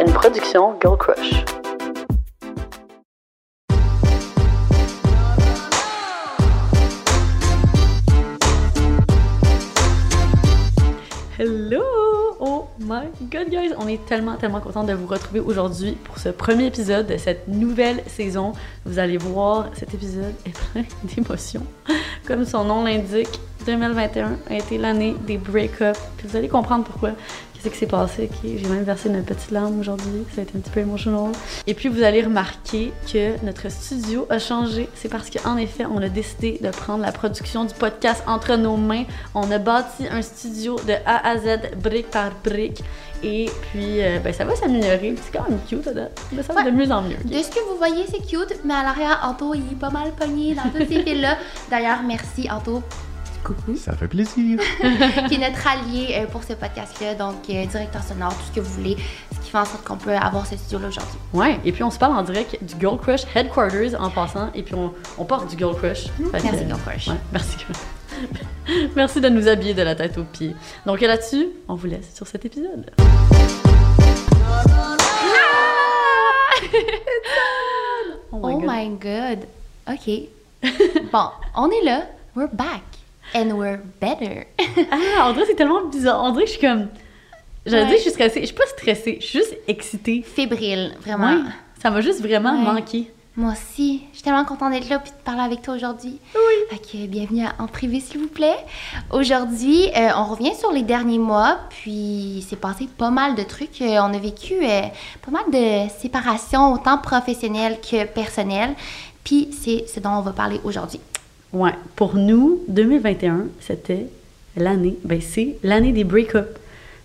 une production Girl Crush. Hello! Oh my god, guys! On est tellement, tellement content de vous retrouver aujourd'hui pour ce premier épisode de cette nouvelle saison. Vous allez voir, cet épisode est plein d'émotions. Comme son nom l'indique, 2021 a été l'année des break-ups. Vous allez comprendre pourquoi. Qu'est-ce qui s'est passé? J'ai même versé une petite larme aujourd'hui. Ça a été un petit peu émotionnel. Et puis, vous allez remarquer que notre studio a changé. C'est parce qu'en effet, on a décidé de prendre la production du podcast entre nos mains. On a bâti un studio de A à Z, brique par brique. Et puis, euh, ben, ça va s'améliorer. C'est quand même cute, mais ça va de mieux en mieux. De ce que vous voyez, c'est cute, mais à l'arrière, Anto, il est pas mal pogné dans toutes ces fils-là. D'ailleurs, merci, Anto. Coucou. Ça fait plaisir. qui est notre allié euh, pour ce podcast-là, donc euh, directeur sonore, tout ce que vous voulez, ce qui fait en sorte qu'on peut avoir ce studio-là aujourd'hui. Ouais, et puis on se parle en direct du Girl Crush Headquarters en passant, et puis on, on porte du Girl Crush. Fait Merci, que- Girl Crush. Ouais, merci. merci de nous habiller de la tête aux pieds. Donc là-dessus, on vous laisse sur cet épisode. Oh my Oh God. my god. OK. bon, on est là. We're back. And we're better. Ah, on dirait c'est tellement bizarre. On dirait que je suis comme. J'allais Ouais. dire que je suis stressée. Je suis pas stressée, je suis juste excitée. Fébrile, vraiment. Ouais. Ça m'a juste vraiment Ouais. manqué. Moi aussi. Je suis tellement contente d'être là puis de parler avec toi aujourd'hui. Oui. Fait que bienvenue à En privé, s'il vous plaît. Aujourd'hui, euh, on revient sur les derniers mois, puis il s'est passé pas mal de trucs. Euh, on a vécu euh, pas mal de séparations, autant professionnelles que personnelles. Puis c'est ce dont on va parler aujourd'hui. Ouais. Pour nous, 2021, c'était l'année. Ben, c'est l'année des break-ups.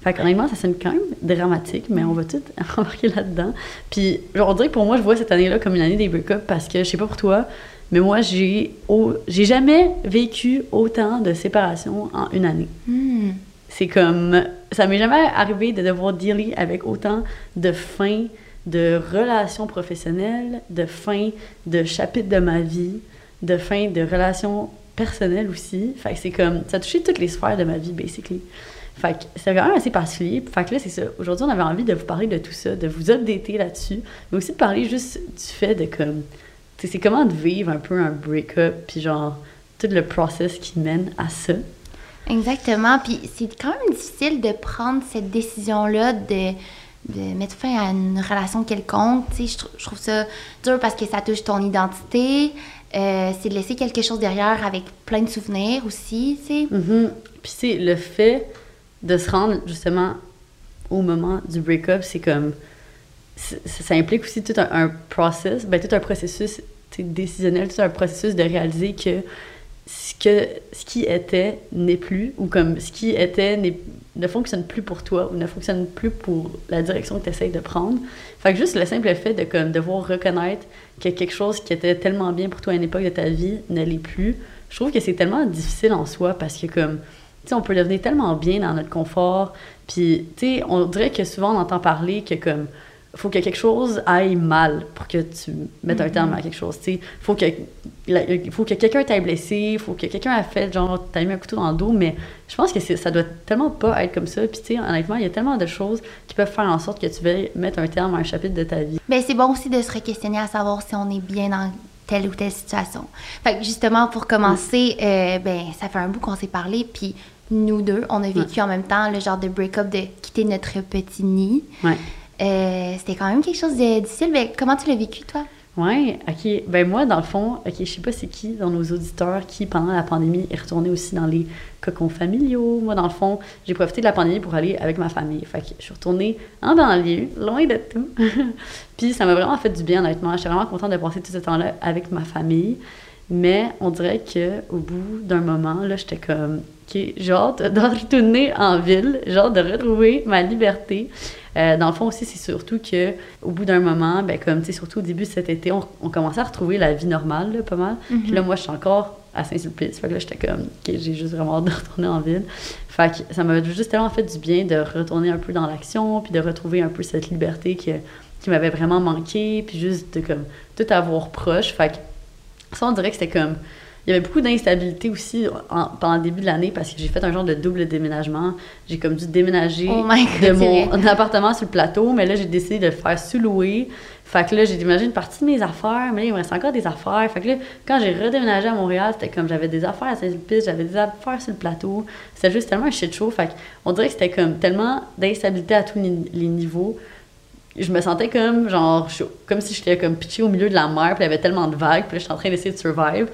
Fait qu'honnêtement, ça sonne quand même dramatique, mais on va tout embarquer là-dedans. Puis, genre, on dirait que pour moi, je vois cette année-là comme une année des break-ups parce que, je sais pas pour toi, mais moi, j'ai au- j'ai jamais vécu autant de séparations en une année. Hmm. C'est comme. Ça m'est jamais arrivé de devoir dealer avec autant de fins de relations professionnelles, de fins de chapitres de ma vie, de fins de relations personnelles aussi. Fait que c'est comme. Ça a touché toutes les sphères de ma vie, basically. Fait que c'est quand même assez particulier. Fait que là, c'est ça. Aujourd'hui, on avait envie de vous parler de tout ça, de vous updater là-dessus, mais aussi de parler juste du fait de comme. C'est comment vivre un peu un break-up, puis genre, tout le process qui mène à ça. Exactement. Puis c'est quand même difficile de prendre cette décision-là de, de mettre fin à une relation quelconque. Tu sais, je trouve ça dur parce que ça touche ton identité. Euh, c'est de laisser quelque chose derrière avec plein de souvenirs aussi, tu sais. Mhm. Puis c'est le fait de se rendre justement au moment du break-up, c'est comme ça, implique aussi tout un, un process, ben tout un processus décisionnel, tout un processus de réaliser que ce que ce qui était n'est plus ou comme ce qui était ne fonctionne plus pour toi ou ne fonctionne plus pour la direction que tu essaies de prendre. Fait que juste le simple fait de comme devoir reconnaître que quelque chose qui était tellement bien pour toi à une époque de ta vie l'est plus, je trouve que c'est tellement difficile en soi parce que comme tu sais on peut devenir tellement bien dans notre confort, puis tu sais on dirait que souvent on entend parler que comme faut que quelque chose aille mal pour que tu mettes un terme à quelque chose. Il faut que, la- faut que quelqu'un t'ait blessé, il faut que quelqu'un a fait, genre, t'as mis un couteau dans le dos, mais je pense que ça doit tellement pas être comme ça. Puis, tu sais, honnêtement, il y a tellement de choses qui peuvent faire en sorte que tu veuilles mettre un terme à un chapitre de ta vie. Mais c'est bon aussi de se re-questionner à savoir si on est bien dans telle ou telle situation. Fait que justement, pour commencer, euh, ben, ça fait un bout qu'on s'est parlé, puis nous deux, on a vécu en même temps le genre de break-up de quitter notre petit nid. Ouais. Euh, C'était quand même quelque chose de difficile. Mais comment tu l'as vécu, toi? Ouais, ok. Ben moi, dans le fond, ok, je sais pas c'est qui dans nos auditeurs qui, pendant la pandémie, est retourné aussi dans les cocons familiaux. Moi, dans le fond, j'ai profité de la pandémie pour aller avec ma famille. Fait que je suis retournée en banlieue, loin de tout. Puis ça m'a vraiment fait du bien, honnêtement. J'étais vraiment contente de passer tout ce temps-là avec ma famille. Mais on dirait que au bout d'un moment, là, j'étais comme, ok, j'ai hâte de retourner en ville, j'ai hâte de retrouver ma liberté. Euh, dans le fond aussi, c'est surtout que au bout d'un moment, ben comme tu sais, surtout au début de cet été, on, on commençait à retrouver la vie normale, là, pas mal. Puis là, moi, je suis encore à Saint-Sulpice. Fait que là, j'étais comme, ok, j'ai juste vraiment hâte de retourner en ville. Fait que ça m'a juste tellement fait du bien de retourner un peu dans l'action, puis de retrouver un peu cette liberté que, qui m'avait vraiment manqué, puis juste de comme tout avoir proche. Fait que ça, on dirait que c'était comme il y avait beaucoup d'instabilité aussi en- pendant le début de l'année parce que j'ai fait un genre de double déménagement. J'ai comme dû déménager Oh God, de mon appartement sur le plateau, mais là, j'ai décidé de le faire sous-louer. Fait que là, j'ai déménagé une partie de mes affaires, mais là, il me reste encore des affaires. Fait que là, quand j'ai redéménagé à Montréal, c'était comme j'avais des affaires à Saint-Sulpice, j'avais des affaires sur le plateau. C'était juste tellement un shit show. Fait on dirait que c'était comme tellement d'instabilité à tous les niveaux. Je me sentais comme, genre, je- comme si j'étais comme pitchée au milieu de la mer, puis il y avait tellement de vagues, puis là, j'étais en train d'essayer de survive.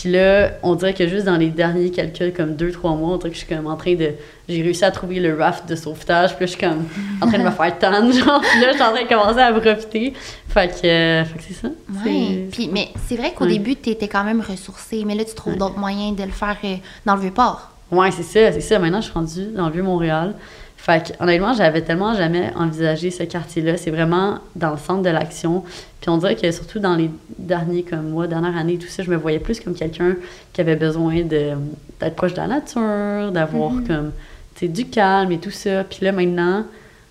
Puis là, on dirait que juste dans les derniers quelques, comme deux, trois mois, on dirait que je suis comme en train de. J'ai réussi à trouver le raft de sauvetage, puis là, je suis comme en train de me faire tanner, genre, puis là, je suis en train de commencer à profiter. Fait que, euh, que c'est ça. C'est- Puis, mais c'est vrai qu'au Ouais. début, tu étais quand même ressourcée, mais là, tu trouves d'autres moyens de le faire euh, dans le Vieux-Port. Ouais, c'est ça, c'est ça. Maintenant, je suis rendue dans le Vieux-Montréal. Fait que, honnêtement, j'avais tellement jamais envisagé ce quartier-là. C'est vraiment dans le centre de l'action. Puis on dirait que surtout dans les derniers comme mois, dernière année, tout ça, je me voyais plus comme quelqu'un qui avait besoin d'être proche de la nature, d'avoir comme, tu sais, du calme et tout ça. Puis là, maintenant,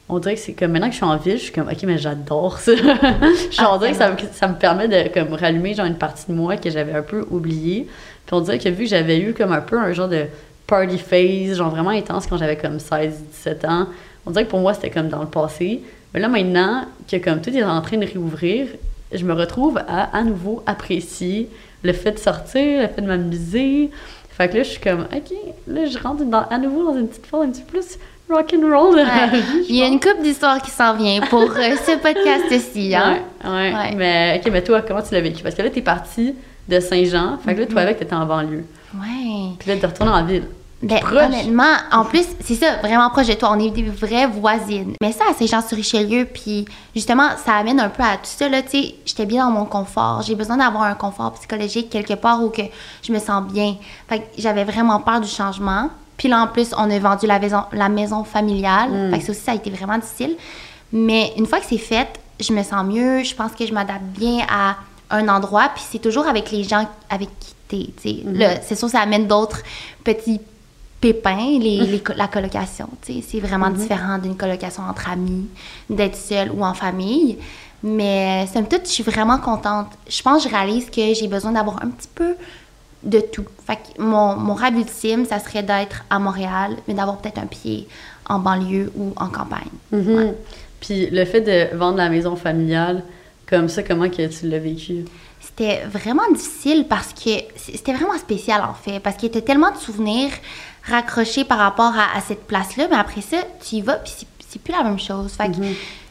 on dirait que c'est comme, maintenant que je suis en ville, je suis comme, OK, mais j'adore ça. Je- on dirait que ça, me- ça me permet de comme rallumer genre une partie de moi que j'avais un peu oubliée. Puis on dirait que vu que j'avais eu comme un peu un genre de party phase, genre vraiment intense quand j'avais comme 16, 17 ans, on dirait que pour moi c'était comme dans le passé. Mais là maintenant que comme tout est en train de réouvrir, je me retrouve à à nouveau apprécier le fait de sortir, le fait de m'amuser. Fait que là je suis comme OK, là je rentre dans- à nouveau dans une petite forme un petit peu plus rock and roll Ouais. Il y a une coupe d'histoires qui s'en vient pour euh, ce podcast-ci. Hein? Ouais, ouais. Ouais. Mais OK, mais toi comment tu l'as vécu? Parce que là t'es partie de Saint-Jean, fait que là Mm-hmm. toi avec t'étais en banlieue. Ouais. Puis là tu retournes en ville. Ben, honnêtement, en plus, c'est ça, vraiment proche de toi. On est des vraies voisines. Mais ça, à Saint-Jean-sur-Richelieu, puis justement, ça amène un peu à tout ça, là, tu sais, j'étais bien dans mon confort. J'ai besoin d'avoir un confort psychologique quelque part où que je me sens bien. Fait que j'avais vraiment peur du changement. Puis là, en plus, on a vendu la maison, la maison familiale. Mm. Fait que ça aussi, ça a été vraiment difficile. Mais une fois que c'est fait, je me sens mieux. Je pense que je m'adapte bien à un endroit. Puis c'est toujours avec les gens avec qui t'es. tu sais. Là, c'est sûr, ça amène d'autres petits pépins, les, les la colocation. C'est vraiment différent d'une colocation entre amis, d'être seule ou en famille. Mais somme toute, je suis vraiment contente. Je pense que je réalise que j'ai besoin d'avoir un petit peu de tout. Fait que mon, mon rêve ultime, ça serait d'être à Montréal, mais d'avoir peut-être un pied en banlieue ou en campagne. Mhm. Puis le fait de vendre la maison familiale, comme ça, comment que tu l'as vécu? C'était vraiment difficile parce que c'était vraiment spécial en fait, parce qu'il y avait tellement de souvenirs raccrochés par rapport à, à cette place-là, mais après ça, tu y vas puis c'est- plus la même chose. Fait que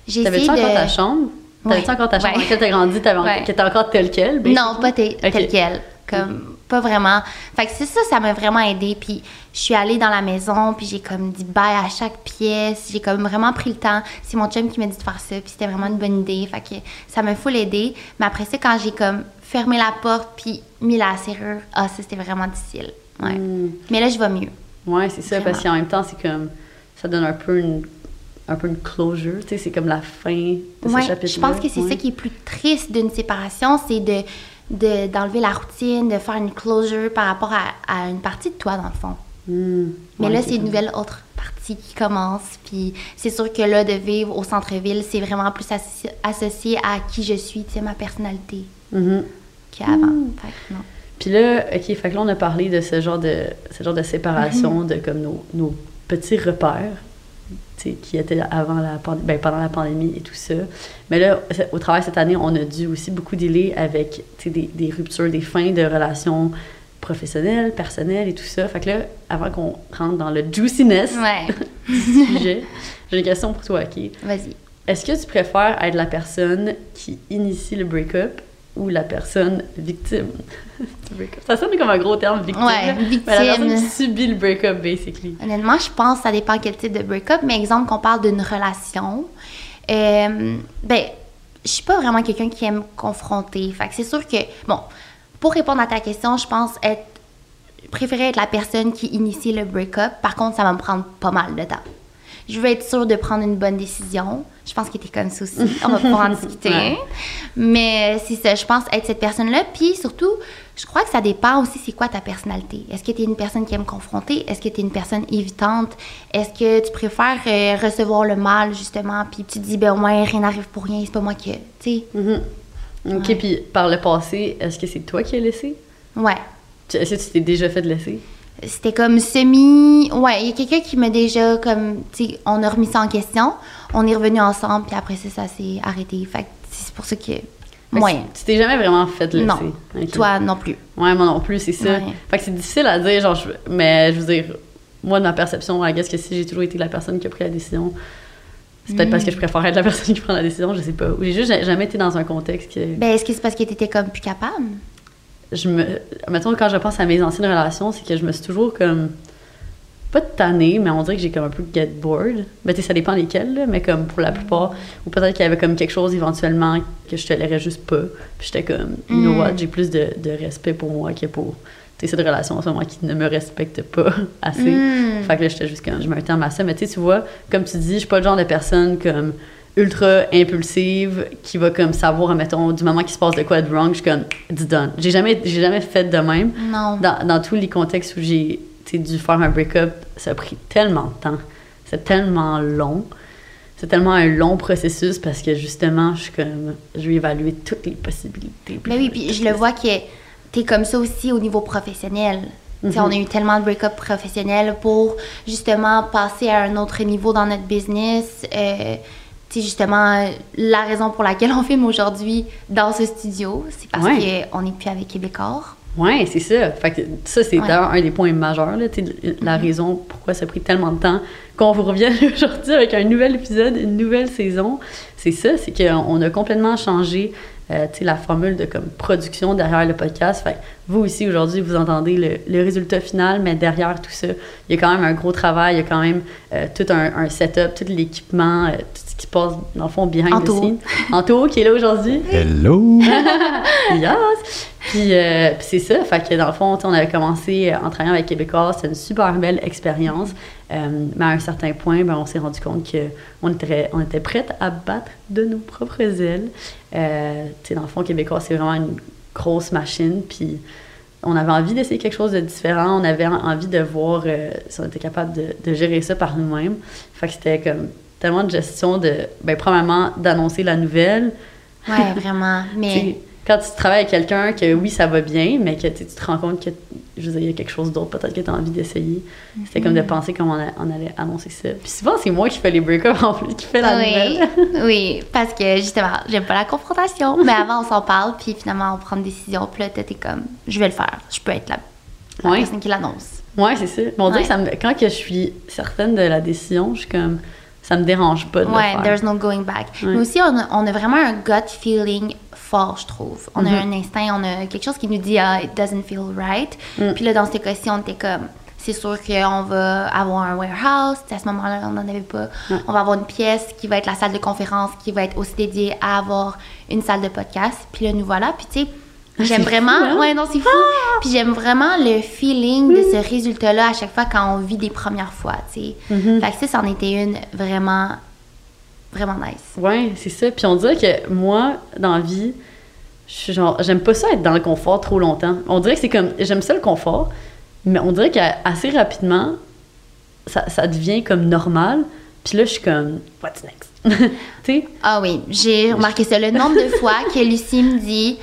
j'ai essayé T'avais-tu de... encore ta chambre? T'avais-tu encore ta chambre? Ouais. dans t'as grandi, t'avais Ouais. qui était encore telle quelle? Non, pas tel, Ok. tel quel. Comme, pas vraiment. Fait que c'est ça, ça m'a vraiment aidé. Puis je suis allée dans la maison, puis j'ai comme dit bye à chaque pièce. J'ai comme vraiment pris le temps. C'est mon chum qui m'a dit de faire ça, puis c'était vraiment une bonne idée. Fait que ça m'a full aidé. Mais après ça, quand j'ai comme fermé la porte, puis mis la serrure, ah, ça, c'était vraiment difficile. Ouais. Mm. Mais là, je vais mieux. Ouais, c'est ça, parce qu'en même temps, c'est comme. Ça donne un peu une. Un peu une closure, tu sais, c'est comme la fin de Ouais, ce chapitre je pense que c'est ouais. ça qui est plus triste d'une séparation, c'est de de- d'enlever la routine, de faire une closure par rapport à, à une partie de toi, dans le fond. Mm. Mais Ouais, là, c'est une nouvelle autre partie qui commence. Puis c'est sûr que là, de vivre au centre-ville, c'est vraiment plus associ- associé à qui je suis, tu sais, ma personnalité Mhm. qu'avant. Mm. Fait que non. Puis là, OK, fait que là, on a parlé de ce genre de, ce genre de séparation, Mhm. de comme nos, nos petits repères, tu sais, qui étaient avant la, ben, pendant la pandémie et tout ça. Mais là, au travail cette année, on a dû aussi beaucoup dealer avec, tu sais, des, des ruptures, des fins de relations professionnelles, personnelles et tout ça. Fait que là, avant qu'on rentre dans le juiciness Ouais, du sujet, j'ai une question pour toi, OK? vas-y. Est-ce que tu préfères être la personne qui initie le break-up ou la personne victime du break-up? Ça sonne comme un gros terme, victime. Ouais, là, Mais la personne victime. qui subit le break-up, basically. Honnêtement, je pense que ça dépend quel type de break-up. Mais exemple, qu'on parle d'une relation, euh, ben, je suis pas vraiment quelqu'un qui aime confronter. Fait que c'est sûr que, bon, pour répondre à ta question, je pense être préférer être la personne qui initie le break-up. Par contre, ça va me prendre pas mal de temps. Je veux être sûre de prendre une bonne décision. Je pense que t'es comme ça aussi. On va pouvoir en discuter. Ouais. Mais c'est ça, je pense être cette personne-là. Puis surtout, je crois que ça dépend aussi c'est quoi ta personnalité? Est-ce que tu es une personne qui aime confronter? Est-ce que tu es une personne évitante? Est-ce que tu préfères euh, recevoir le mal, justement, puis tu te dis, ben au moins, rien n'arrive pour rien, c'est pas moi qui... Tu sais, Mhm. OK, puis par le passé, est-ce que c'est toi qui as laissé? ouais. Est-ce que tu t'es déjà fait laisser? C'était comme semi. Ouais, il y a quelqu'un qui m'a déjà comme. Tu sais, on a remis ça en question. On est revenu ensemble, puis après ça, ça s'est arrêté. Fait que c'est pour ça que. Que Tu t'es jamais vraiment fait laisser? Non. Toi non plus. Ouais, moi non plus, c'est ça. Ouais. Fait que c'est difficile à dire, genre, je- mais je veux dire, moi, de ma perception, I guess que si j'ai toujours été la personne qui a pris la décision, c'est peut-être parce que je préfère être la personne qui prend la décision, je sais pas. Ou j'ai juste jamais été dans un contexte que Ben, est-ce que c'est parce que t'étais comme plus capable? Je me. Mettons, quand je pense à mes anciennes relations, c'est que je me suis toujours comme. Pas tannée, mais on dirait que j'ai comme un peu get bored. Ben, tu sais, ça dépend lesquelles, là, mais comme pour la plupart. Ou peut-être qu'il y avait comme quelque chose éventuellement que je tolérais juste pas. Puis j'étais comme, you know Mm. what, j'ai plus de, de respect pour moi que pour cette relation en ce moment qui ne me respecte pas assez. Mm. Fait que là, j'étais juste comme, je mets un terme à ça. Mais tu sais, tu vois, comme tu dis, je suis pas le genre de personne comme ultra impulsive qui va comme savoir, mettons, du moment qu'il se passe de quoi de wrong, je suis comme, it's done. J'ai jamais, j'ai jamais fait de même. Non. Dans, dans tous les contextes où j'ai dû faire un break-up, ça a pris tellement de temps. C'est tellement long. C'est tellement un long processus parce que justement, je suis comme, je vais évaluer toutes les possibilités. Mais oui, puis je le vois que t'es comme ça aussi au niveau professionnel. Sais, Mhm. On a eu tellement de break-up professionnels pour justement passer à un autre niveau dans notre business. Euh, sais, justement, la raison pour laquelle on filme aujourd'hui dans ce studio, c'est parce Ouais. qu'on n'est plus avec Québécois. Ouais, c'est ça. Fait que ça, c'est Ouais. d'ailleurs un des points majeurs, là, la raison pourquoi ça a pris tellement de temps qu'on vous revienne aujourd'hui avec un nouvel épisode, une nouvelle saison. C'est ça, c'est qu'on a complètement changé euh, tu sais, la formule de comme production derrière le podcast. Fait vous aussi, aujourd'hui, vous entendez le, le résultat final, mais derrière tout ça, il y a quand même un gros travail, il y a quand même euh, tout un, un setup, tout l'équipement, euh, tout ce qui se passe, dans le fond, behind Anto. the scenes. Anto, qui est là aujourd'hui. Hello! Yes! Puis, euh, puis c'est ça, fait que dans le fond, on avait commencé en travaillant avec Québécois, c'était une super belle expérience. Euh, mais à un certain point, ben, on s'est rendu compte qu'on était, on était prête à battre de nos propres ailes. Euh, tu sais, dans le fond, Québécois, c'est vraiment une grosse machine, puis on avait envie d'essayer quelque chose de différent, on avait en- envie de voir euh, si on était capable de, de gérer ça par nous-mêmes. Fait que c'était comme tellement de gestion de, ben, premièrement, d'annoncer la nouvelle, Ouais, vraiment. Mais quand tu travailles avec quelqu'un, que oui, ça va bien, mais que tu te rends compte que, je veux dire, il y a quelque chose d'autre, peut-être que tu as envie d'essayer. C'était comme de Mhm. penser comment on, allait annoncer ça. Puis souvent, c'est moi qui fais les break-ups en plus, qui fais la oui, nouvelle. oui, parce que justement, j'aime pas la confrontation. Mais avant, on s'en parle, puis finalement, on prend une décision. Puis là, t'es comme, je vais le faire. Je peux être la, la Ouais. personne qui l'annonce. Ouais, c'est ça. Mais on dirait Ouais. que ça me- quand que je suis certaine de la décision, je suis comme, ça me dérange pas de Ouais, le faire. there's no going back. Ouais. Mais aussi, on a, on a vraiment un gut feeling fort, je trouve. On Mhm. a un instinct, on a quelque chose qui nous dit, ah, it doesn't feel right. Mm. Puis là, dans ce cas-ci, on était comme, c'est sûr qu'on va avoir un warehouse. À ce moment-là, on n'en avait pas. On va avoir une pièce qui va être la salle de conférence, qui va être aussi dédiée à avoir une salle de podcast. Puis là, nous voilà. Puis tu sais, j'aime C'est vraiment. fou, hein? Ouais, non, c'est fou. Puis j'aime vraiment le feeling de ce résultat-là à chaque fois quand on vit des premières fois, tu sais. Mhm. Fait que ça, c'en était une vraiment, vraiment nice. Ouais, c'est ça. Puis on dirait que moi, dans la vie, j'aime pas ça être dans le confort trop longtemps. On dirait que c'est comme, j'aime ça le confort, mais on dirait qu'assez rapidement, ça, ça devient comme normal. Puis là, je suis comme, what's next? tu sais? Ah oui, j'ai remarqué ça. Le nombre de fois que Lucie me dit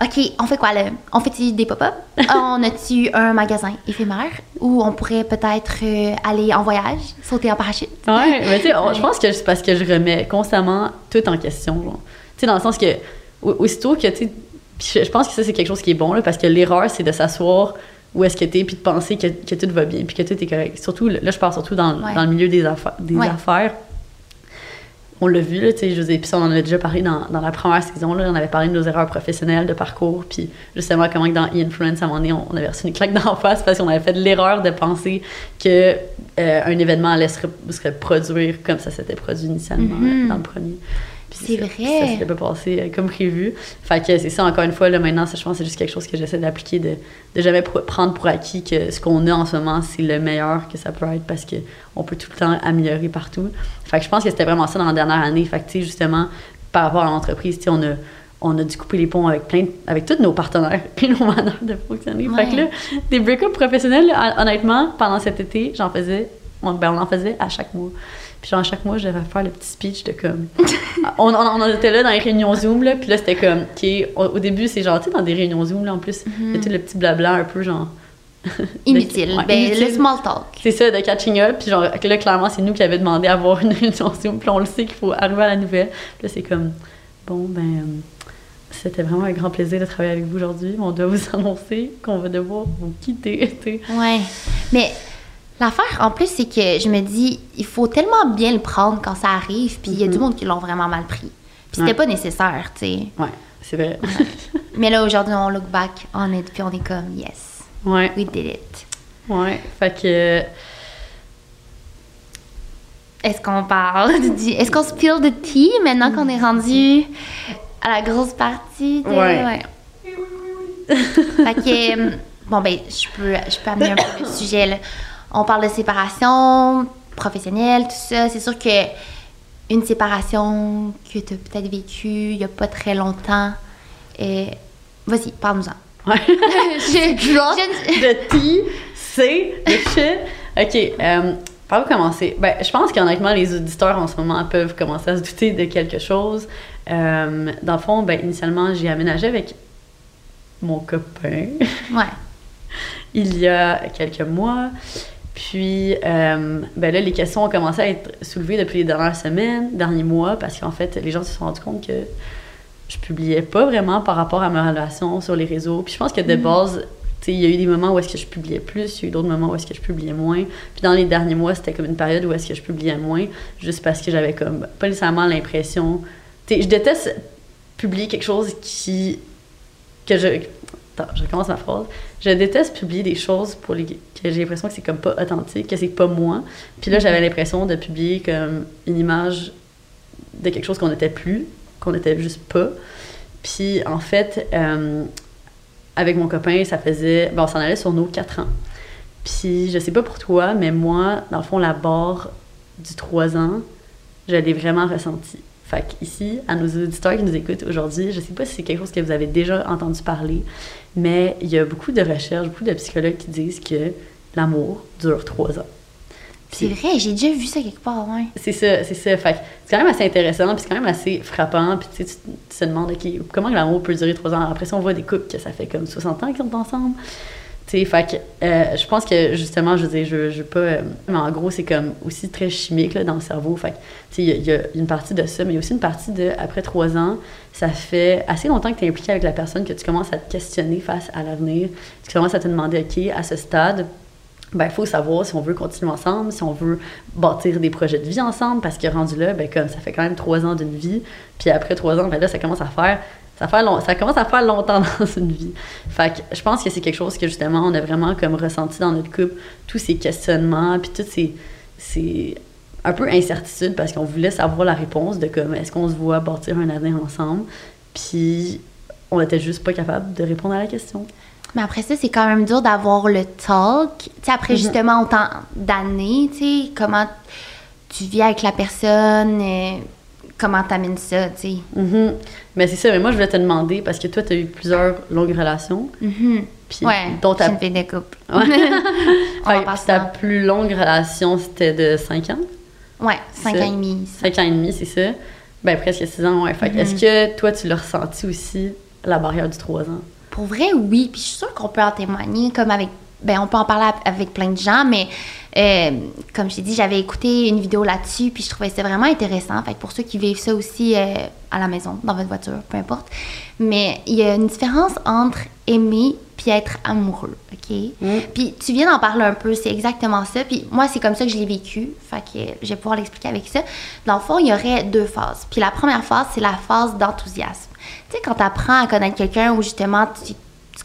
OK, on fait quoi là? On fait-tu des pop-up? On a-tu un magasin éphémère? Ou on pourrait peut-être euh, aller en voyage, sauter en parachute? Ouais, mais tu sais, je pense que c'est parce que je remets constamment tout en question. genre. Tu sais, dans le sens que, au- aussitôt que, tu sais, je pense que ça, c'est quelque chose qui est bon, là, parce que l'erreur, c'est de s'asseoir où est-ce que t'es, puis de penser que, que tout va bien, puis que tout est correct. Surtout, là, je parle surtout dans, Ouais. dans le milieu des. Des Ouais. affaires. On l'a vu, là, tu sais, je vous ai- puis on en a déjà parlé dans, dans la première saison, là, on avait parlé de nos erreurs professionnelles, de parcours, puis justement, comment que dans E-Influence, à un moment donné, on, on avait reçu une claque d'en face parce qu'on avait fait l'erreur de penser que euh, un événement allait se, re- se reproduire comme ça s'était produit initialement Mhm. euh, dans le premier. C'est vrai. Ça s'était pas passé euh, comme prévu. Fait que c'est ça, encore une fois, là, maintenant, ça, je pense que c'est juste quelque chose que j'essaie d'appliquer, de, de jamais pr- prendre pour acquis que ce qu'on a en ce moment, c'est le meilleur que ça peut être parce qu'on peut tout le temps améliorer partout. Fait que je pense que c'était vraiment ça dans la dernière année. Fait que, tu sais, justement, par rapport à l'entreprise, tu sais, on a, on a dû couper les ponts avec plein de- avec tous nos partenaires puis nos manières de fonctionner. Fait que là, des break-ups professionnels, honnêtement, pendant cet été, j'en faisais, on, ben, on en faisait à chaque mois. Puis genre, chaque mois, je devais faire le petit speech de comme. on, on, était là dans les réunions Zoom, là, puis là, c'était comme. OK, au, au début, c'est genre, tu sais, dans des réunions Zoom, là, en plus, y a tout le petit blabla un peu genre. Inutile. Ouais, ben, inutile. le small talk. C'est ça, de catching up. Puis genre, là, clairement, c'est nous qui avions demandé à avoir une réunion Zoom. Puis on le sait qu'il faut arriver à la nouvelle. Puis là, c'est comme, bon, ben, c'était vraiment un grand plaisir de travailler avec vous aujourd'hui. mais On doit vous annoncer qu'on va devoir vous quitter. Ouais. Mais l'affaire, en plus, c'est que je me dis, il faut tellement bien le prendre quand ça arrive, puis il y a du monde qui l'ont vraiment mal pris. Puis c'était Mhm. Ouais. pas nécessaire, tu sais. Ouais, c'est vrai. Mais là, aujourd'hui, on look back on it, puis on est comme, yes, ouais, we did it. ouais. Fait que, Est-ce qu'on parle du... Est-ce qu'on spill the tea maintenant qu'on est rendu à la grosse partie? de- Ouais. fait que, euh, bon, ben, je peux, je peux amener un peu le sujet, là. On parle de séparation professionnelle, tout ça. C'est sûr que une séparation que tu as peut-être vécue il y a pas très longtemps. Et... Vas-y, parle-nous-en. ouais. je- de tea, c'est le shit. OK, euh, par où commencer? Ben, je pense qu'honnêtement, les auditeurs en ce moment peuvent commencer à se douter de quelque chose. Euh, dans le fond, ben, initialement, j'ai aménagé avec mon copain Ouais. il y a quelques mois. Puis, euh, ben là, les questions ont commencé à être soulevées depuis les dernières semaines, derniers mois, parce qu'en fait, les gens se sont rendus compte que je publiais pas vraiment par rapport à ma relation sur les réseaux. Puis je pense que de base, tu sais, il y a eu des moments où est-ce que je publiais plus, il y a eu d'autres moments où est-ce que je publiais moins. Puis dans les derniers mois, c'était comme une période où est-ce que je publiais moins, juste parce que j'avais comme pas nécessairement l'impression... Tu sais, je déteste publier quelque chose qui... que je... Attends, je recommence ma phrase. Je déteste publier des choses pour les... que j'ai l'impression que c'est comme pas authentique, que c'est pas moi. Puis là, j'avais l'impression de publier comme une image de quelque chose qu'on n'était plus, qu'on n'était juste pas. Puis en fait, euh, avec mon copain, ça faisait. Ben, on s'en allait sur nos quatre ans. Puis je sais pas pour toi, mais moi, dans le fond, la barre du 3 ans, je l'ai vraiment ressentie. Fait que ici, à nos auditeurs qui nous écoutent aujourd'hui, je sais pas si c'est quelque chose que vous avez déjà entendu parler, mais il y a beaucoup de recherches, beaucoup de psychologues qui disent que l'amour dure trois ans. C'est vrai, j'ai déjà vu ça quelque part, ouais. c'est ça, c'est ça. Fait c'est quand même assez intéressant, puis c'est quand même assez frappant. Puis tu, sais, tu, te demandes, OK, comment l'amour peut durer trois ans? Après ça, on voit des couples que ça fait comme 60 ans qu'ils sont ensemble. Tu sais, fait euh, je pense que justement, je veux dire, je, je pas. euh, mais en gros, c'est comme aussi très chimique là, dans le cerveau. Fait que, tu sais, il y a- il y, a une partie de ça, mais il y a aussi une partie de, après trois ans, ça fait assez longtemps que tu es impliqué avec la personne que tu commences à te questionner face à l'avenir. Tu commences à te demander, OK, à ce stade, ben, il faut savoir si on veut continuer ensemble, si on veut bâtir des projets de vie ensemble, parce que rendu là, ben, comme ça fait quand même trois ans d'une vie, puis après trois ans, ben là, ça commence à faire, ça, fait long- ça commence à faire longtemps dans une vie. Fait que je pense que c'est quelque chose que justement, on a vraiment comme ressenti dans notre couple, tous ces questionnements, puis toutes ces, ces un peu incertitudes, parce qu'on voulait savoir la réponse de comme, est-ce qu'on se voit bâtir un avenir ensemble, puis on était juste pas capable de répondre à la question. Mais après ça, c'est quand même dur d'avoir le talk. Après Mhm. justement autant d'années, tu sais, comment tu vis avec la personne, euh, comment t'amènes ça, tu sais. Mhm. Mais c'est ça, mais moi je voulais te demander, parce que toi, tu as eu plusieurs longues relations, Mhm. puis Ouais, dont ta, une fille de couple. Ouais. Fait- puis ta plus longue relation, c'était de 5 ans? Ouais, cinq C'est- ans et demi. 5 ans et demi, c'est ça? Ben presque 6 ans, ouais. Fait que est-ce Mhm. que toi, tu l'as ressenti aussi, la barrière du 3 ans? Pour vrai, oui. Puis je suis sûre qu'on peut en témoigner, comme avec. Ben, on peut en parler avec plein de gens, mais euh, comme je t'ai dit, j'avais écouté une vidéo là-dessus, puis je trouvais ça vraiment intéressant. Fait que pour ceux qui vivent ça aussi euh, à la maison, dans votre voiture, peu importe. Mais il y a une différence entre aimer puis être amoureux, OK? Mm. Puis tu viens d'en parler un peu, c'est exactement ça. Puis moi, c'est comme ça que je l'ai vécu. Fait que je vais pouvoir l'expliquer avec ça. Dans le fond, il y aurait deux phases. Puis la première phase, c'est la phase d'enthousiasme. Tu sais, quand tu apprends à connaître quelqu'un où justement tu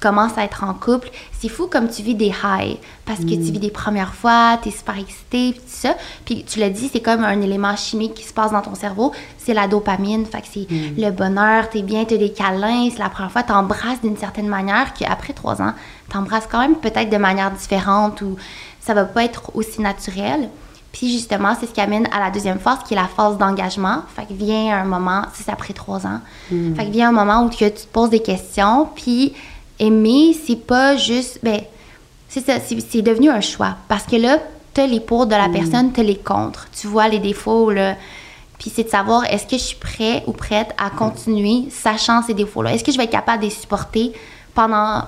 commences à être en couple, c'est fou comme tu vis des highs. Parce que tu vis des premières fois, tu es super excité, puis tout ça. Puis tu l'as dit, c'est comme un élément chimique qui se passe dans ton cerveau. C'est la dopamine. Fait que c'est le bonheur, t'es bien, t'as des câlins. C'est la première fois, t'embrasses d'une certaine manière qu'après trois ans, t'embrasses quand même peut-être de manière différente ou ça va pas être aussi naturel. Puis justement, c'est ce qui amène à la deuxième phase, qui est la phase d'engagement. Fait que vient un moment, c'est après trois ans. Fait que vient un moment où tu te poses des questions, puis aimer, c'est pas juste, ben, c'est ça, c'est devenu un choix. Parce que là, t'as les pour de la personne, t'as les contre. Tu vois les défauts, là. Puis c'est de savoir est-ce que je suis prêt ou prête à continuer, sachant ces défauts-là? Est-ce que je vais être capable de les supporter pendant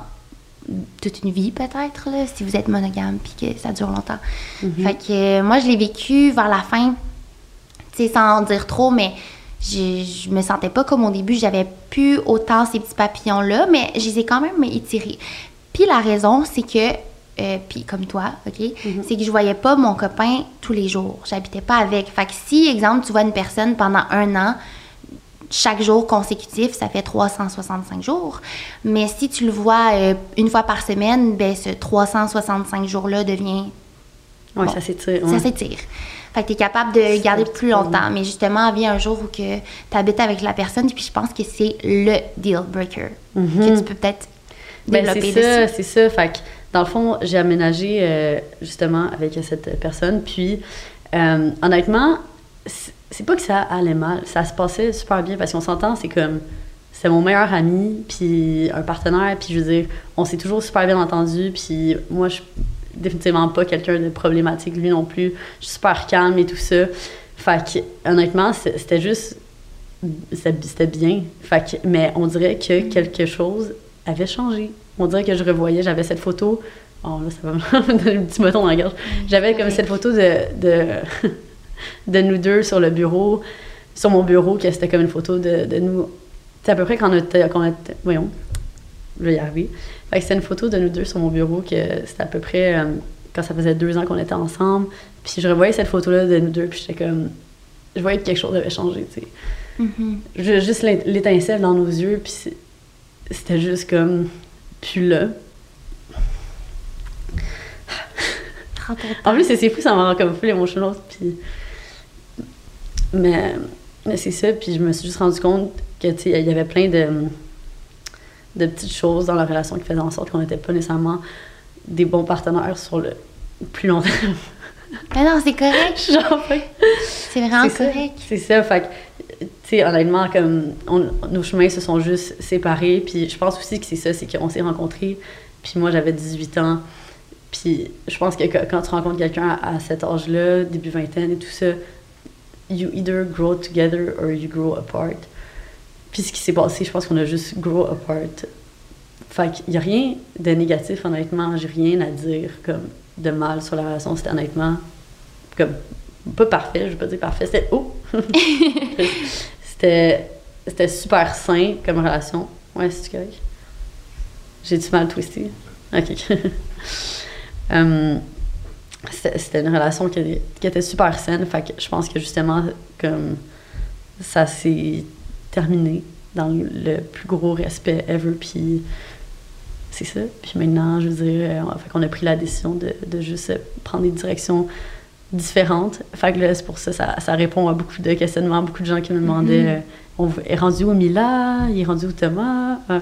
toute une vie, peut-être, là, si vous êtes monogame puis que ça dure longtemps? Fait que euh, moi, je l'ai vécu vers la fin, tu sais, sans en dire trop, mais je, me sentais pas comme au début. J'avais plus autant ces petits papillons-là, mais je les ai quand même étirés. Puis la raison, c'est que, euh, puis comme toi, OK, c'est que je voyais pas mon copain tous les jours. J'habitais pas avec. Fait que si, exemple, tu vois une personne pendant un an, chaque jour consécutif, ça fait 365 jours. Mais si tu le vois euh, une fois par semaine, ben ce 365 jours-là devient Bon. ça s'étire. ça s'étire. Fait que tu es capable de garder plus longtemps. Mais justement, vient un jour où tu habites avec la personne, puis je pense que c'est le deal breaker. Que tu peux peut-être Ben, développer c'est ça, c'est ça. Fait que, dans le fond, j'ai aménagé euh, justement avec cette personne. Puis, euh, honnêtement, c'est pas que ça allait mal. Ça se passait super bien parce qu'on s'entend, c'est comme. C'est mon meilleur ami, puis un partenaire, puis je veux dire, on s'est toujours super bien entendu, puis moi, je définitivement pas quelqu'un de problématique, lui non plus. Je suis super calme et tout ça. Fait que, honnêtement, c'était juste c'était c'était bien. Fait que- mais on dirait que quelque chose avait changé. On dirait que je revoyais, j'avais cette photo. Oh là, ça va me donner un petit bâton dans la gorge. J'avais comme cette photo de, de, de nous deux sur le bureau, sur mon bureau, que c'était comme une photo de, de nous. C'est à peu près quand on était. Quand on était voyons, je vais y arriver. Fait que c'était une photo de nous deux sur mon bureau, que c'était à peu près euh, quand ça faisait deux ans qu'on était ensemble. Puis je revoyais cette photo-là de nous deux, puis j'étais comme. Je voyais que quelque chose avait changé, tu sais. Mhm. Ju- juste l'é- l'étincelle dans nos yeux, puis c'est- c'était juste comme plus là. En plus, c'est c'est fou, ça m'a rend comme full émotionnelle, puis... Mais, mais c'est ça, puis je me suis juste rendu compte que, tu sais, il y avait plein de, de petites choses dans la relation qui faisaient en sorte qu'on n'était pas nécessairement des bons partenaires sur le plus long terme. Mais non, c'est correct. Genre, C'est vraiment correct. C'est ça, fait que, tu sais, honnêtement, comme on- nos chemins se sont juste séparés, puis je pense aussi que c'est ça, c'est qu'on s'est rencontrés, puis moi j'avais 18 ans, puis je pense que que- quand tu rencontres quelqu'un à, à cet âge-là, début vingtaine et tout ça, you either grow together or you grow apart. Puis ce qui s'est passé, je pense qu'on a juste grow apart. Fait qu'il y a rien de négatif, honnêtement, j'ai rien à dire comme de mal sur la relation, c'était honnêtement comme pas parfait, je vais pas dire parfait, c'était oh! c'était c'était super sain comme relation. Ouais, c'est correct? J'ai du mal twisté? OK. Hum, c'était c'était une relation qui, qui était super saine, fait que je pense que justement comme ça s'est terminé dans le, plus gros respect ever puis c'est ça. Puis maintenant, je veux dire, euh, fait qu'on a pris la décision de, de juste euh, prendre des directions différentes. Fait que là, c'est pour ça, ça, ça répond à beaucoup de questionnements, beaucoup de gens qui me demandaient Mhm. euh, on est rendu où Mila? Il est rendu où Thomas? Ah.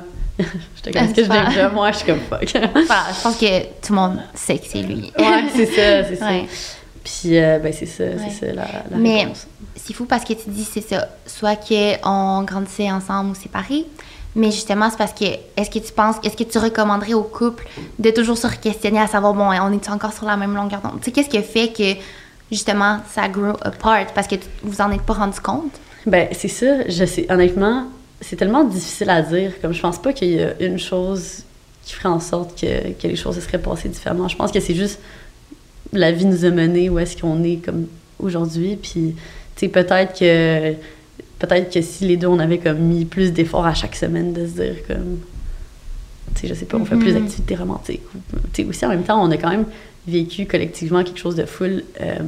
J'étais comme, est-ce que je déjà Moi, je suis comme fuck. Voilà, je pense que tout le monde sait que c'est lui. ouais, c'est ça, c'est ça. Ouais. Puis, euh, ben, c'est ça, Ouais. c'est ça la, la Mais-. C'est fou parce que tu dis c'est ça. Soit qu'on grandissait ensemble ou séparés. Mais justement, c'est parce que est-ce que tu penses, est-ce que tu recommanderais au couple de toujours se questionner à savoir, bon, on est encore sur la même longueur d'onde? Tu sais, qu'est-ce qui fait que justement ça grow apart? Parce que vous en êtes pas rendu compte? Ben, c'est ça, je sais. Honnêtement, c'est tellement difficile à dire. Comme je pense pas qu'il y a une chose qui ferait en sorte que, que les choses se seraient passées différemment. Je pense que c'est juste la vie nous a menés où est-ce qu'on est comme aujourd'hui. Puis, tu sais, peut-être que peut-être que si les deux on avait comme mis plus d'efforts à chaque semaine de se dire comme tu sais je sais pas on fait plus Mhm. d'activités romantiques tu sais aussi en même temps on a quand même vécu collectivement quelque chose de full euh,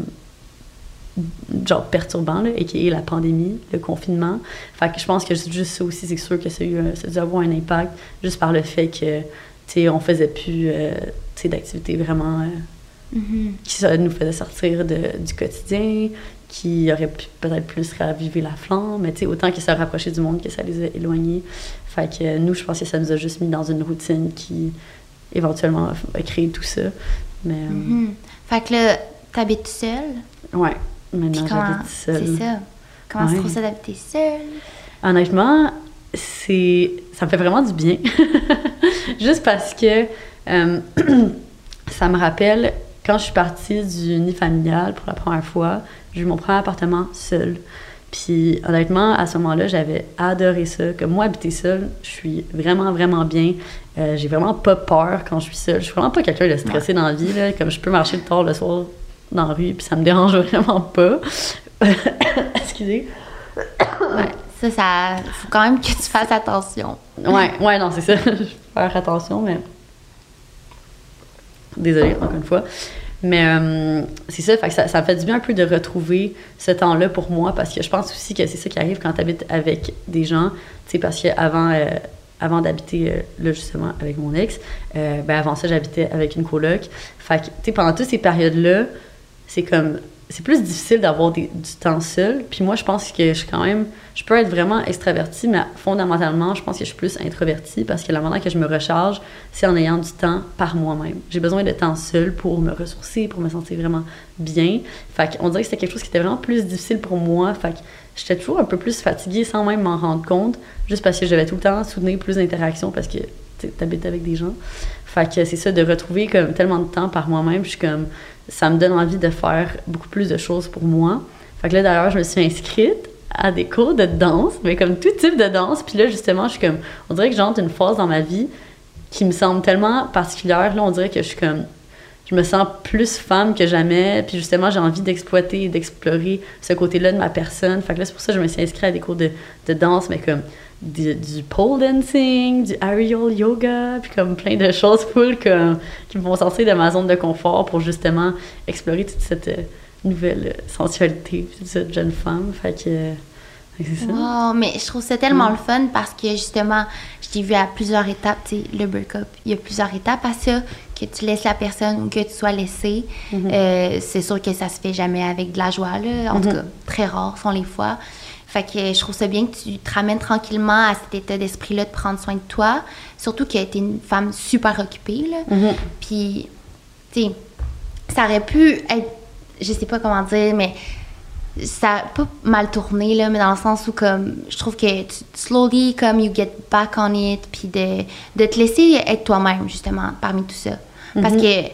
genre perturbant là, et qui est la pandémie le confinement fait que je pense que juste ça aussi c'est sûr que ça a eu ça a dû avoir un impact juste par le fait que tu sais on faisait plus euh, tu sais d'activités vraiment euh, qui ça nous faisait sortir de- du quotidien, qui aurait peut-être plus raviver la flamme, mais autant que ça rapprochait du monde que ça les a éloignés. Fait que nous, je pense que ça nous a juste mis dans une routine qui, éventuellement, a créé tout ça. Mais, euh, Mhm. Fait que là, t'habites seule? ouais, maintenant, j'habite seule. C'est ça. Comment Ouais. se trouve ça d'habiter seule? Honnêtement, c'est ça me fait vraiment du bien. Juste parce que euh, ça me rappelle quand je suis partie du nid familial pour la première fois, j'ai eu mon premier appartement seul. Puis honnêtement, à ce moment-là, j'avais adoré ça. Comme moi, habiter seule, je suis vraiment, vraiment bien. Euh, j'ai vraiment pas peur quand je suis seule. Je suis vraiment pas quelqu'un de stressé dans la vie. Là. Comme je peux marcher tard le soir dans la rue, puis ça me dérange vraiment pas. Excusez. Ouais, ça, ça. Faut quand même que tu fasses attention. Ouais, ouais, non, c'est ça. je vais faire attention, mais. Désolée, encore une fois. Mais euh, c'est ça, ça, me fait du bien un peu de retrouver ce temps-là pour moi parce que je pense aussi que c'est ça qui arrive quand tu habites avec des gens. Tu sais, parce qu'avant euh, avant d'habiter euh, là justement avec mon ex, ben avant ça j'habitais avec une coloc. Fait que pendant toutes ces périodes là, c'est comme c'est plus difficile d'avoir du temps seul. Puis moi, je pense que je suis quand même. Je peux être vraiment extravertie, mais fondamentalement, je pense que je suis plus introvertie parce que la manière que je me recharge, c'est en ayant du temps par moi-même. J'ai besoin de temps seul pour me ressourcer, pour me sentir vraiment bien. Fait qu'on dirait que c'était quelque chose qui était vraiment plus difficile pour moi. Fait que j'étais toujours un peu plus fatiguée sans même m'en rendre compte, juste parce que j'avais tout le temps soutenir plus d'interactions parce que tu habites avec des gens. Fait que c'est ça, de retrouver comme tellement de temps par moi-même. Je suis comme ça me donne envie de faire beaucoup plus de choses pour moi. Fait que là, d'ailleurs, je me suis inscrite à des cours de danse, mais comme tout type de danse. Puis là, justement, je suis comme, on dirait que j'entre une phase dans ma vie qui me semble tellement particulière. Là, on dirait que je suis comme, je me sens plus femme que jamais. Puis justement, j'ai envie d'exploiter et d'explorer ce côté-là de ma personne. Fait que là, c'est pour ça que je me suis inscrite à des cours de, de danse, mais comme du, pole dancing, du aerial yoga, puis comme plein de choses full qui me font sortir de ma zone de confort pour justement explorer toute cette euh, nouvelle sensualité, toute cette jeune femme. Fait que. Euh, c'est ça. mais je trouve ça tellement le fun parce que justement, je t'ai vu à plusieurs étapes, tu sais, le break-up. Il y a plusieurs étapes à ça, que tu laisses la personne ou que tu sois laissé. Mm-hmm. Euh, c'est sûr que ça se fait jamais avec de la joie, là. En tout mm-hmm. cas, très rare sont les fois. Fait que je trouve ça bien que tu te ramènes tranquillement à cet état d'esprit-là de prendre soin de toi. Surtout que tu es une femme super occupée, là. Mm-hmm. Puis, tu sais, ça aurait pu être, je sais pas comment dire, mais ça a pas mal tourné, là, mais dans le sens où, comme, je trouve que tu, slowly, comme, you get back on it, puis de, de te laisser être toi-même, justement, parmi tout ça. Parce mm-hmm. que,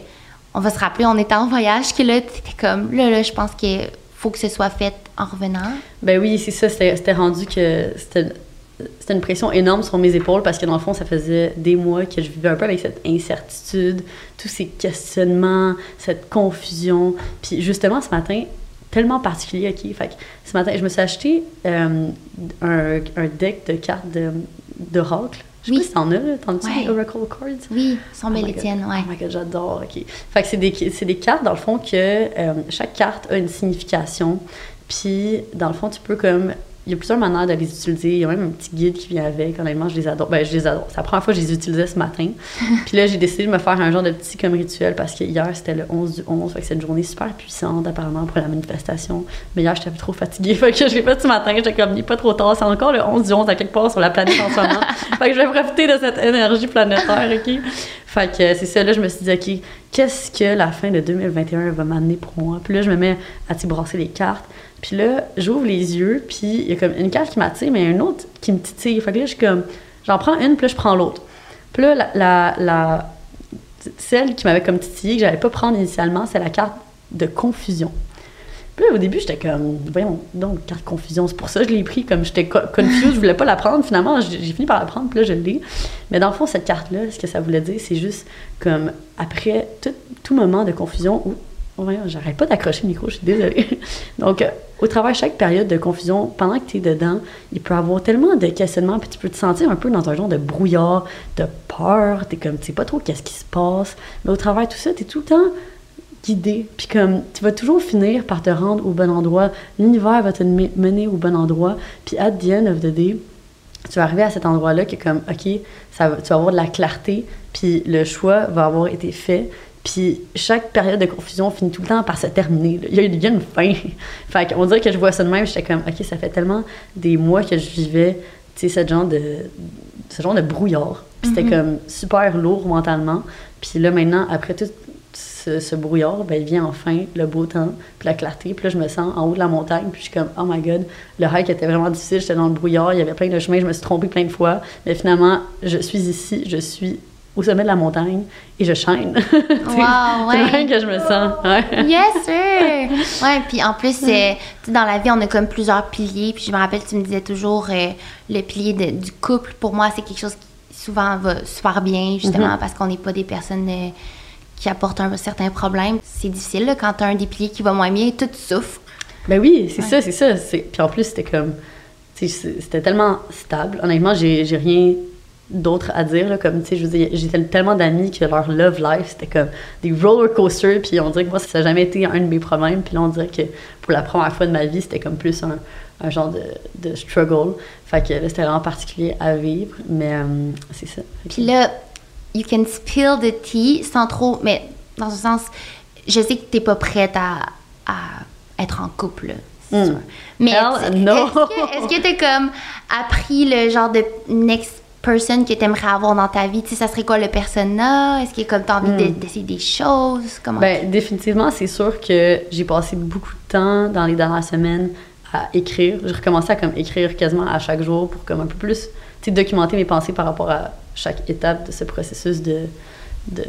on va se rappeler, on était en voyage, que là, t'étais comme, là, là, je pense que faut que ce soit fait en revenant? Ben oui, c'est ça. C'était rendu que c'était une pression énorme sur mes épaules parce que dans le fond, ça faisait des mois que je vivais un peu avec cette incertitude, tous ces questionnements, cette confusion. Puis justement, ce matin, tellement particulier, OK? Fait que ce matin, je me suis acheté euh, un, un, deck de cartes d'oracle je sais oui. pas si t'en as, là. T'en as Oracle Cards? Oui, sont oh belles ouais. Oh my god, j'adore, OK. Fait que c'est des, des, cartes, dans le fond, que euh, chaque carte a une signification. Puis, dans le fond, tu peux comme il y a plusieurs manières de les utiliser. Il y a même un petit guide qui vient avec. Honnêtement, je les adore. Ben, je les adore. C'est la première fois que je les utilisais ce matin. Puis là, j'ai décidé de me faire un genre de petit comme rituel parce que hier, c'était le 11 du 11. Fait que c'est une journée super puissante, apparemment, pour la manifestation. Mais hier, j'étais trop fatiguée. Fait que je l'ai fait ce matin. J'étais comme, il pas trop tard. C'est encore le 11 du 11 à quelque part sur la planète en ce moment. fait que je vais profiter de cette énergie planétaire, OK? Fait que c'est ça, là, je me suis dit, OK, qu'est-ce que la fin de 2021 va m'amener pour moi? Puis là, je me mets à brasser les cartes. Puis là, j'ouvre les yeux, puis il y a comme une carte qui m'attire, mais une autre qui me titille. Fait que là, je comme, j'en prends une, puis là, je prends l'autre. Puis là, la, la, celle qui m'avait comme titillé, que j'allais pas prendre initialement, c'est la carte de confusion. Puis là, au début, j'étais comme, voyons, donc, carte confusion, c'est pour ça que je l'ai pris, comme j'étais confuse, je voulais pas la prendre. Finalement, j'ai fini par la prendre, puis là, je l'ai. Mais dans le fond, cette carte-là, ce que ça voulait dire, c'est juste comme, après tout, tout moment de confusion où j'arrête pas d'accrocher le micro, je suis désolée. Donc, euh, au travers de chaque période de confusion, pendant que tu es dedans, il peut y avoir tellement de questionnements, puis tu peux te sentir un peu dans un genre de brouillard, de peur, tu comme, tu sais pas trop qu'est-ce qui se passe. Mais au travers de tout ça, tu es tout le temps guidé, puis comme, tu vas toujours finir par te rendre au bon endroit. L'univers va te mener au bon endroit, puis at the end of the day, tu vas arriver à cet endroit-là qui est comme, OK, tu vas avoir de la clarté, puis le choix va avoir été fait, puis chaque période de confusion finit tout le temps par se terminer. Il y, a, une fin. fait qu'on dirait que je vois ça de même, j'étais comme, OK, ça fait tellement des mois que je vivais, tu sais, ce genre de, ce genre de brouillard. Puis c'était mm-hmm. comme super lourd mentalement. Puis là, maintenant, après tout ce, brouillard, ben, il vient enfin le beau temps, puis la clarté. Puis là, je me sens en haut de la montagne, puis je suis comme, oh my god, le hike était vraiment difficile, j'étais dans le brouillard, il y avait plein de chemins, je me suis trompée plein de fois. Mais finalement, je suis ici, je suis au sommet de la montagne et je shine. Wow, C'est ouais. même que je me sens. Ouais. Yes, sir! Ouais, puis en plus, euh, sais, dans la vie, on a comme plusieurs piliers. Puis je me rappelle, tu me disais toujours, euh, le pilier de- du couple, pour moi, c'est quelque chose qui souvent va super bien, justement, parce qu'on n'est pas des personnes euh, qui apportent un certain problème. C'est difficile, là, quand tu as un des piliers qui va moins bien, tout souffre. Ben oui, c'est ça, c'est ça. C'est- Puis en plus, c'était comme. c'est- C'était tellement stable. Honnêtement, j'ai rien d'autre à dire. Là, comme, tu sais, j'ai tel- tellement d'amis que leur love life, c'était comme des roller coasters. Puis on dirait que moi, ça n'a jamais été un de mes problèmes. Puis là, on dirait que pour la première fois de ma vie, c'était comme plus un, un genre de, de struggle. Fait que là, c'était vraiment particulier à vivre. Mais euh, c'est ça. Puis là, you can spill the tea sans trop. Mais dans un sens, je sais que t'es pas prête à, à être en couple, Mm. Mais est-ce que- t'as comme appris le genre de next person que t'aimerais avoir dans ta vie? Tu sais, ça serait quoi le persona? Est-ce que comme t'as envie de- d'essayer des choses? Comment? Hmm. Ben, définitivement, c'est sûr que j'ai passé beaucoup de temps dans les dernières semaines à écrire. J'ai recommencé à comme écrire quasiment à chaque jour pour comme un peu plus, tu sais, documenter mes pensées par rapport à chaque étape de ce processus de, de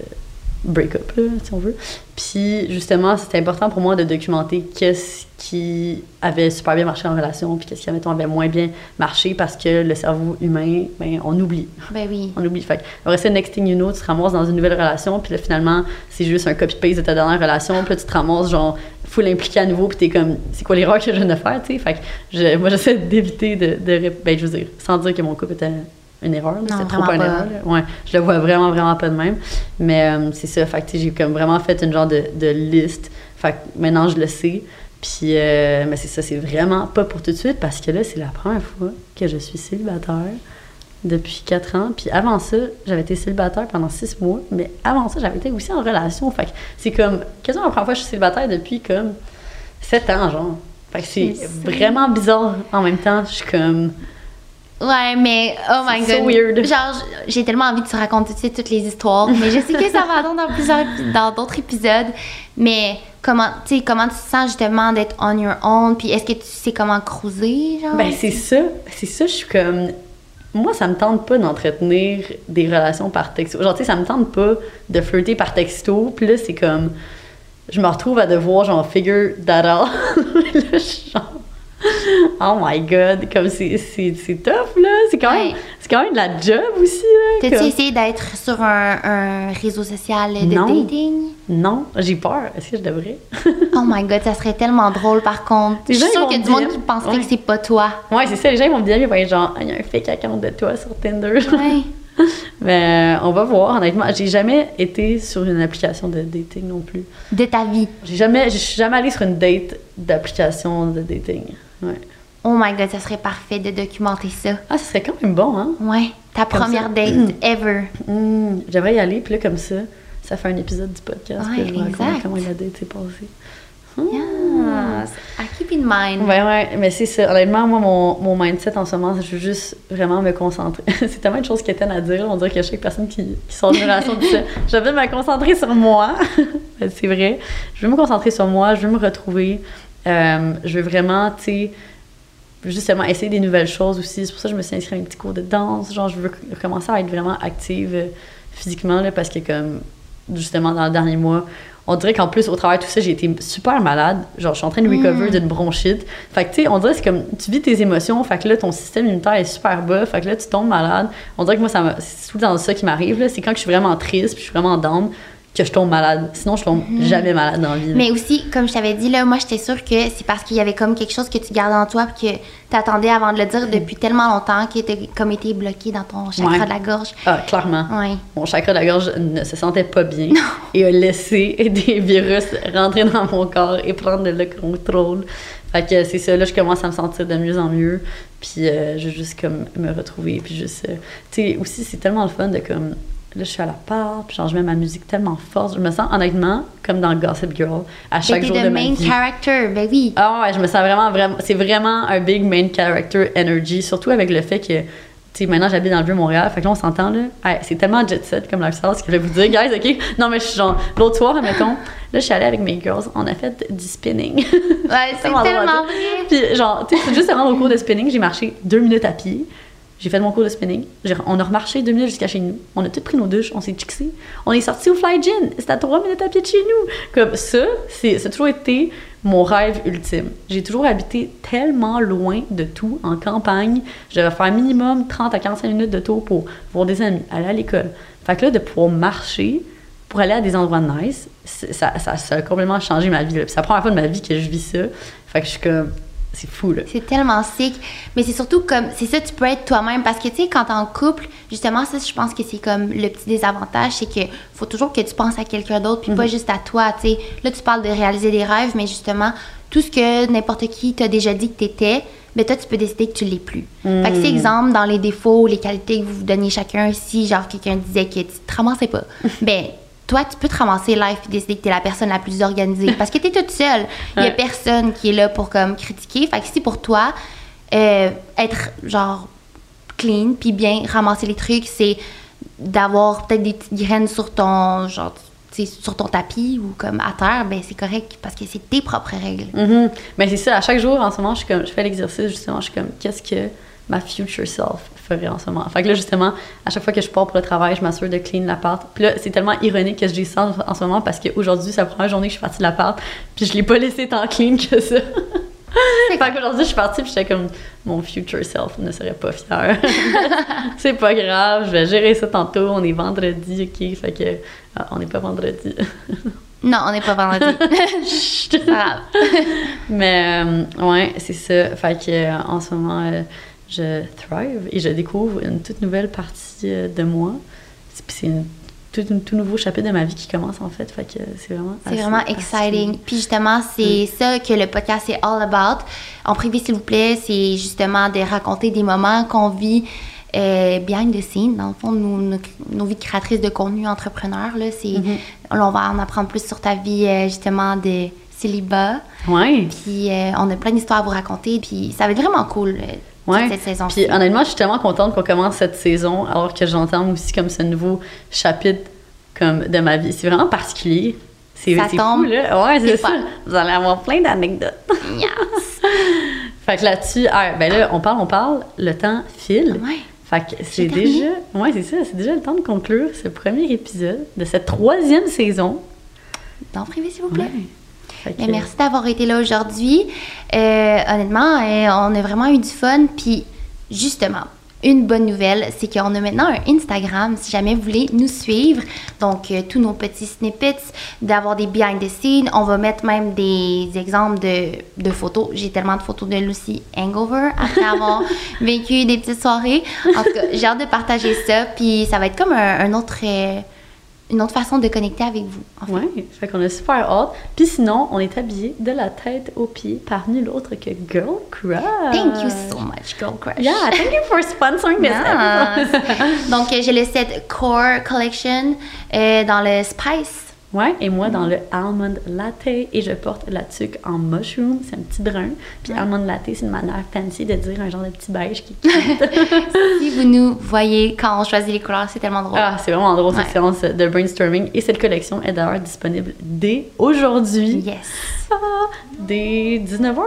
break-up, si on veut. Puis, justement, c'était important pour moi de documenter qu'est-ce qui avait super bien marché en relation, puis qu'est-ce qui, mettons, avait moins bien marché parce que le cerveau humain, ben, on oublie. Ben oui. On oublie. Fait que, après ça, next thing you know, tu te ramasses dans une nouvelle relation, puis là, finalement, c'est juste un copy-paste de ta dernière relation, puis là, tu te ramasses, genre, full impliqué à nouveau, puis t'es comme, c'est quoi l'erreur que je viens de faire, tu sais? Fait que, je- moi, j'essaie d'éviter de, de, Ben, je veux dire, sans dire que mon couple était une erreur, c'était trop pas une erreur, là. Ouais, je le vois vraiment, vraiment pas de même. Mais euh, c'est ça, fait que, j'ai comme vraiment fait une genre de, de liste. Fait que maintenant, je le sais. Puis, euh, mais c'est ça, c'est vraiment pas pour tout de suite, parce que là, c'est la première fois que je suis célibataire depuis quatre ans. Puis avant ça, j'avais été célibataire pendant six mois. Mais avant ça, j'avais été aussi en relation. Fait que c'est comme quasiment la première fois que je suis célibataire depuis comme sept ans, genre. Fait que c'est C'est vraiment bizarre en même temps. Je suis comme. Ouais, mais oh my C'est god. so weird. Genre, j'ai tellement envie de te raconter toutes les histoires, mais je sais que ça va dans plusieurs dans d'autres épisodes. Mais comment, tu sais, comment tu te sens justement d'être on your own, puis est-ce que tu sais comment cruiser, genre? Ben, c'est ça. C'est ça, je suis comme. Moi, ça me tente pas d'entretenir des relations par texto. Genre, tu sais, ça me tente pas de flirter par texto. Puis là, c'est comme. Je me retrouve à devoir, genre, figure that out. là, je suis genre. Oh my god, comme c'est c'est- c'est tough, là. C'est quand, même- c'est quand même de la job aussi, là. T'as-tu comme- essayé d'être sur un, un réseau social de Non. dating? Non, j'ai peur. Est-ce que je devrais? Oh my god, ça serait tellement drôle par contre. Je suis sûre qu'il y a du monde qui penserait Ouais. que c'est pas toi. ouais, c'est ça. Les gens ils vont me dire, ils vont être genre, il y a un fake account de toi sur Tinder. Ouais. Mais euh, on va voir, honnêtement. J'ai jamais été sur une application de dating non plus. De ta vie. J'ai jamais, je suis jamais allée sur une date d'application de dating. Ouais. Oh my god, ça serait parfait de documenter ça. Ah, ce serait quand même bon, hein? Ouais, ta Comme première ça. date ever. Hmm, J'aimerais y aller, puis là, comme ça, ça fait un épisode du podcast. Ouais, puis je raconte comment la date s'est passée. Yes. I keep in mind. Ouais, ouais, mais c'est ça. Honnêtement, moi, mon, mon mindset en ce moment, je veux juste vraiment me concentrer. c'est tellement de choses qui étaient à dire. On dirait qu'il y a chaque personne qui, qui sort d'une relation dit ça. Je veux me concentrer sur moi. Ben, c'est vrai. Je veux me concentrer sur moi. Je veux me retrouver. Euh, je veux vraiment, tu sais, justement essayer des nouvelles choses aussi. C'est pour ça que je me suis inscrite à un petit cours de danse. Genre, je veux recommencer à être vraiment active euh, physiquement, là, parce que, comme, justement, dans le dernier mois, on dirait qu'en plus, au travers de tout ça, j'ai été super malade. Genre, je suis en train de recover d'une bronchite. Fait que, tu sais, on dirait que c'est comme, tu vis tes émotions, fait que là, ton système immunitaire est super bas, fait que là, tu tombes malade. On dirait que moi, ça c'est tout le temps ça qui m'arrive, là. C'est quand je suis vraiment triste, puis je suis vraiment down, que je tombe malade. Sinon, je tombe jamais malade dans la vie. là. Mais aussi, comme je t'avais dit, là, moi, j'étais sûre que c'est parce qu'il y avait comme quelque chose que tu gardais en toi puis que t'attendais avant de le dire depuis tellement longtemps qu'il était comme été bloqué dans ton chakra Ouais. de la gorge. Ah, clairement. Ouais. Mon chakra de la gorge ne se sentait pas bien et a laissé des virus rentrer dans mon corps et prendre le contrôle. Fait que c'est ça, là, je commence à me sentir de mieux en mieux. Puis euh, je veux juste comme me retrouver. Puis juste. euh, tu sais, aussi, c'est tellement le fun de comme. Là, je suis à la part, puis genre, je mets ma musique tellement forte. Je me sens honnêtement comme dans Gossip Girl à chaque jour de ma main vie. character, ben oui. Ah ouais, je me sens vraiment, vraiment. C'est vraiment un big main character energy, surtout avec le fait que. Tu sais, maintenant j'habite dans le Vieux-Montréal, fait que là on s'entend là. Hey, c'est tellement jet set comme lifestyle, ce que je vais vous dire, guys, ok? Non, mais je suis genre. L'autre soir, admettons, là je suis allée avec mes girls, on a fait du spinning. Ouais, c'est tellement vrai. Puis genre, tu sais, juste avant au cours de spinning, j'ai marché deux minutes à pied. J'ai fait mon cours de spinning. On a remarché deux minutes jusqu'à chez nous. On a tous pris nos douches. On s'est chixé. On est sorti au Fly Gin. C'était à trois minutes à pied de chez nous. Comme ça, c'est, ça a toujours été mon rêve ultime. J'ai toujours habité tellement loin de tout, en campagne. Je devais faire minimum 30 à 45 minutes de tour pour voir des amis, aller à l'école. Fait que là, de pouvoir marcher pour aller à des endroits nice, ça a complètement changé ma vie. là. Puis C'est la première fois de ma vie que je vis ça. Fait que je suis comme... C'est fou, là. C'est tellement sick. Mais c'est surtout comme, c'est ça, tu peux être toi-même. Parce que, tu sais, quand t'es en couple, justement, ça, je pense que c'est comme le petit désavantage, c'est que faut toujours que tu penses à quelqu'un d'autre, puis pas juste à toi, tu sais. Là, tu parles de réaliser des rêves, mais justement, tout ce que n'importe qui t'a déjà dit que t'étais, ben toi, tu peux décider que tu l'es plus. Fait que, c'est exemple, dans les défauts, les qualités que vous vous donniez chacun, si, genre, quelqu'un disait que tu te ramassais pas, ben toi, tu peux te ramasser live et décider que tu es la personne la plus organisée. Parce que tu es toute seule. Il n'y a personne qui est là pour comme critiquer. Fait que si pour toi, euh, être genre clean puis bien ramasser les trucs, c'est d'avoir peut-être des petites graines sur ton genre sur ton tapis ou comme à terre, ben c'est correct parce que c'est tes propres règles. Mais c'est ça, à chaque jour, en ce moment, je, suis comme, je fais l'exercice, justement, je suis comme, qu'est-ce que ma future self ferait en ce moment? Fait que là, justement, à chaque fois que je pars pour le travail, je m'assure de clean l'appart. Puis là, c'est tellement ironique que je dis ça en, ce moment parce qu'aujourd'hui, c'est la première journée que je suis partie de l'appart, puis je l'ai pas laissé tant clean que ça. fait qu'aujourd'hui, je suis partie, puis j'étais comme, mon future self ne serait pas fier. c'est pas grave, je vais gérer ça tantôt, on est vendredi, ok? Fait que, ah, on n'est pas vendredi. Non, on n'est pas vendredi. grave. Mais euh, ouais, c'est ça. Fait que euh, en ce moment, euh, je thrive et je découvre une toute nouvelle partie euh, de moi. C'est- tout, un tout nouveau chapitre de ma vie qui commence en fait. Fait que c'est vraiment. C'est vraiment exciting. Puis justement, c'est ça que le podcast est all about. En privé, s'il vous plaît, c'est justement de raconter des moments qu'on vit euh, behind the scene. Dans le fond, nos, nos, nos vies de créatrices de contenu, entrepreneurs, là, c'est, là, on va en apprendre plus sur ta vie euh, justement de célibat. Ouais. Puis euh, on a plein d'histoires à vous raconter. Puis ça va être vraiment cool Ouais. cette saison. Puis honnêtement, je suis tellement contente qu'on commence cette saison alors que j'entends aussi comme ce nouveau chapitre comme de ma vie. C'est vraiment particulier. C'est Ça tombe fou, là. Ouais, c'est ça. Vous allez avoir plein d'anecdotes. Yes. Fait que là-dessus, ah, ben là, on parle, on parle, le temps file. Ouais. Fait que c'est déjà, ouais, c'est ça, c'est déjà le temps de conclure ce premier épisode de cette troisième saison. Dans privé, s'il vous plaît. Ouais. Mais merci d'avoir été là aujourd'hui. Euh, honnêtement, euh, on a vraiment eu du fun. Puis, justement, une bonne nouvelle, c'est qu'on a maintenant un Instagram si jamais vous voulez nous suivre. Donc, euh, tous nos petits snippets, d'avoir des behind the scenes. On va mettre même des exemples de, de photos. J'ai tellement de photos de Lucy Hangover après avoir vécu des petites soirées. En tout cas, j'ai hâte de partager ça. Puis, ça va être comme un, un autre. euh, une autre façon de connecter avec vous. en fait. Fait qu'on a super hâte. Puis sinon, on est habillé de la tête aux pieds par nul autre que Girl Crush. Thank you so much, Girl Crush. Yeah, thank you for sponsoring this. Donc, j'ai le set Core Collection euh, dans le Spice. Ouais, et moi dans le Almond Latte, et je porte la tuque en mushroom, c'est un petit brun. Puis Almond Latte, c'est une manière fancy de dire un genre de petit beige qui Si vous nous voyez quand on choisit les couleurs, c'est tellement drôle. Ah, c'est vraiment drôle cette Ouais. séance de brainstorming. Et cette collection est d'ailleurs disponible dès aujourd'hui, Yes. Ah, dès 19h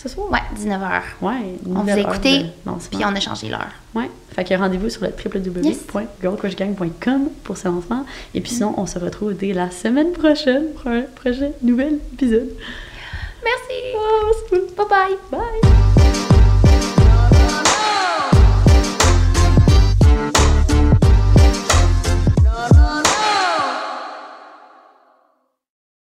ce soir. Ouais, 19h. Ouais, On vous a écouté, puis on a changé l'heure. Ouais, fait que rendez-vous sur le www.girlcrushgang.com pour ce lancement. Et puis sinon, on se retrouve dès la semaine prochaine pour un prochain nouvel épisode. Merci. Bye bye. Bye!